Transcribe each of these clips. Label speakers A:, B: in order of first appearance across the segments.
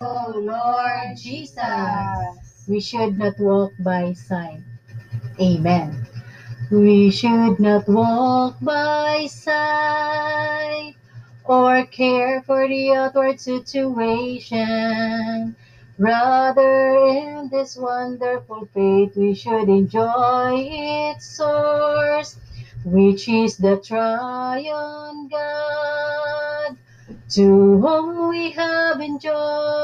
A: O Lord Jesus. We should not walk by sight. Amen. We should not walk by sight or care for the outward situation. Rather, in this wonderful faith, we should enjoy its source, which is the triune God, to whom we have been joined,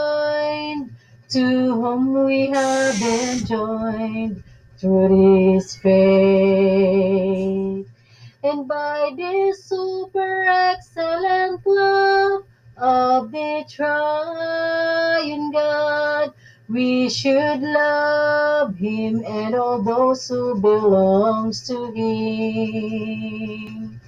A: to whom we have been joined through this faith. And by this super excellent love of the triune God, we should love him and all those who belongs to him.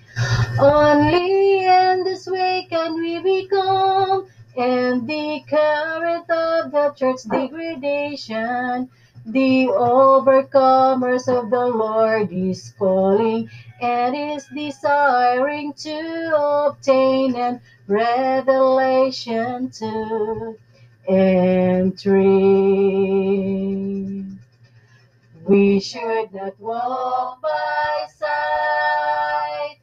A: Only in this way can we become and the current the church degradation. The overcomers of the Lord is calling and is desiring to obtain and revelation to entry. We should not walk by sight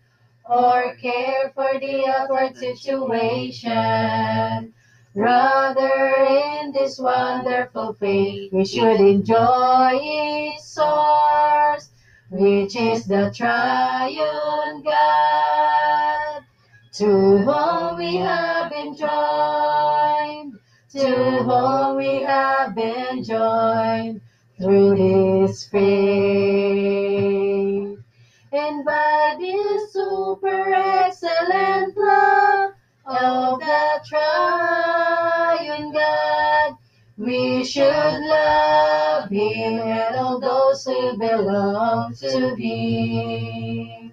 A: or care for the outward situation. Rather, in this wonderful faith, we should enjoy its source, which is the triune God, to whom we have been joined, to whom we have been joined through this faith. We should love Him and all those who belong to Him.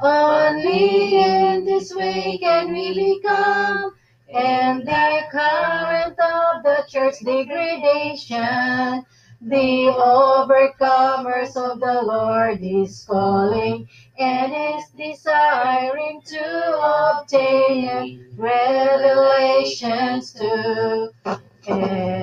A: Only in this way can we become and the current of the church degradation. The overcomers of the Lord is calling and is desiring to obtain revelations to entry.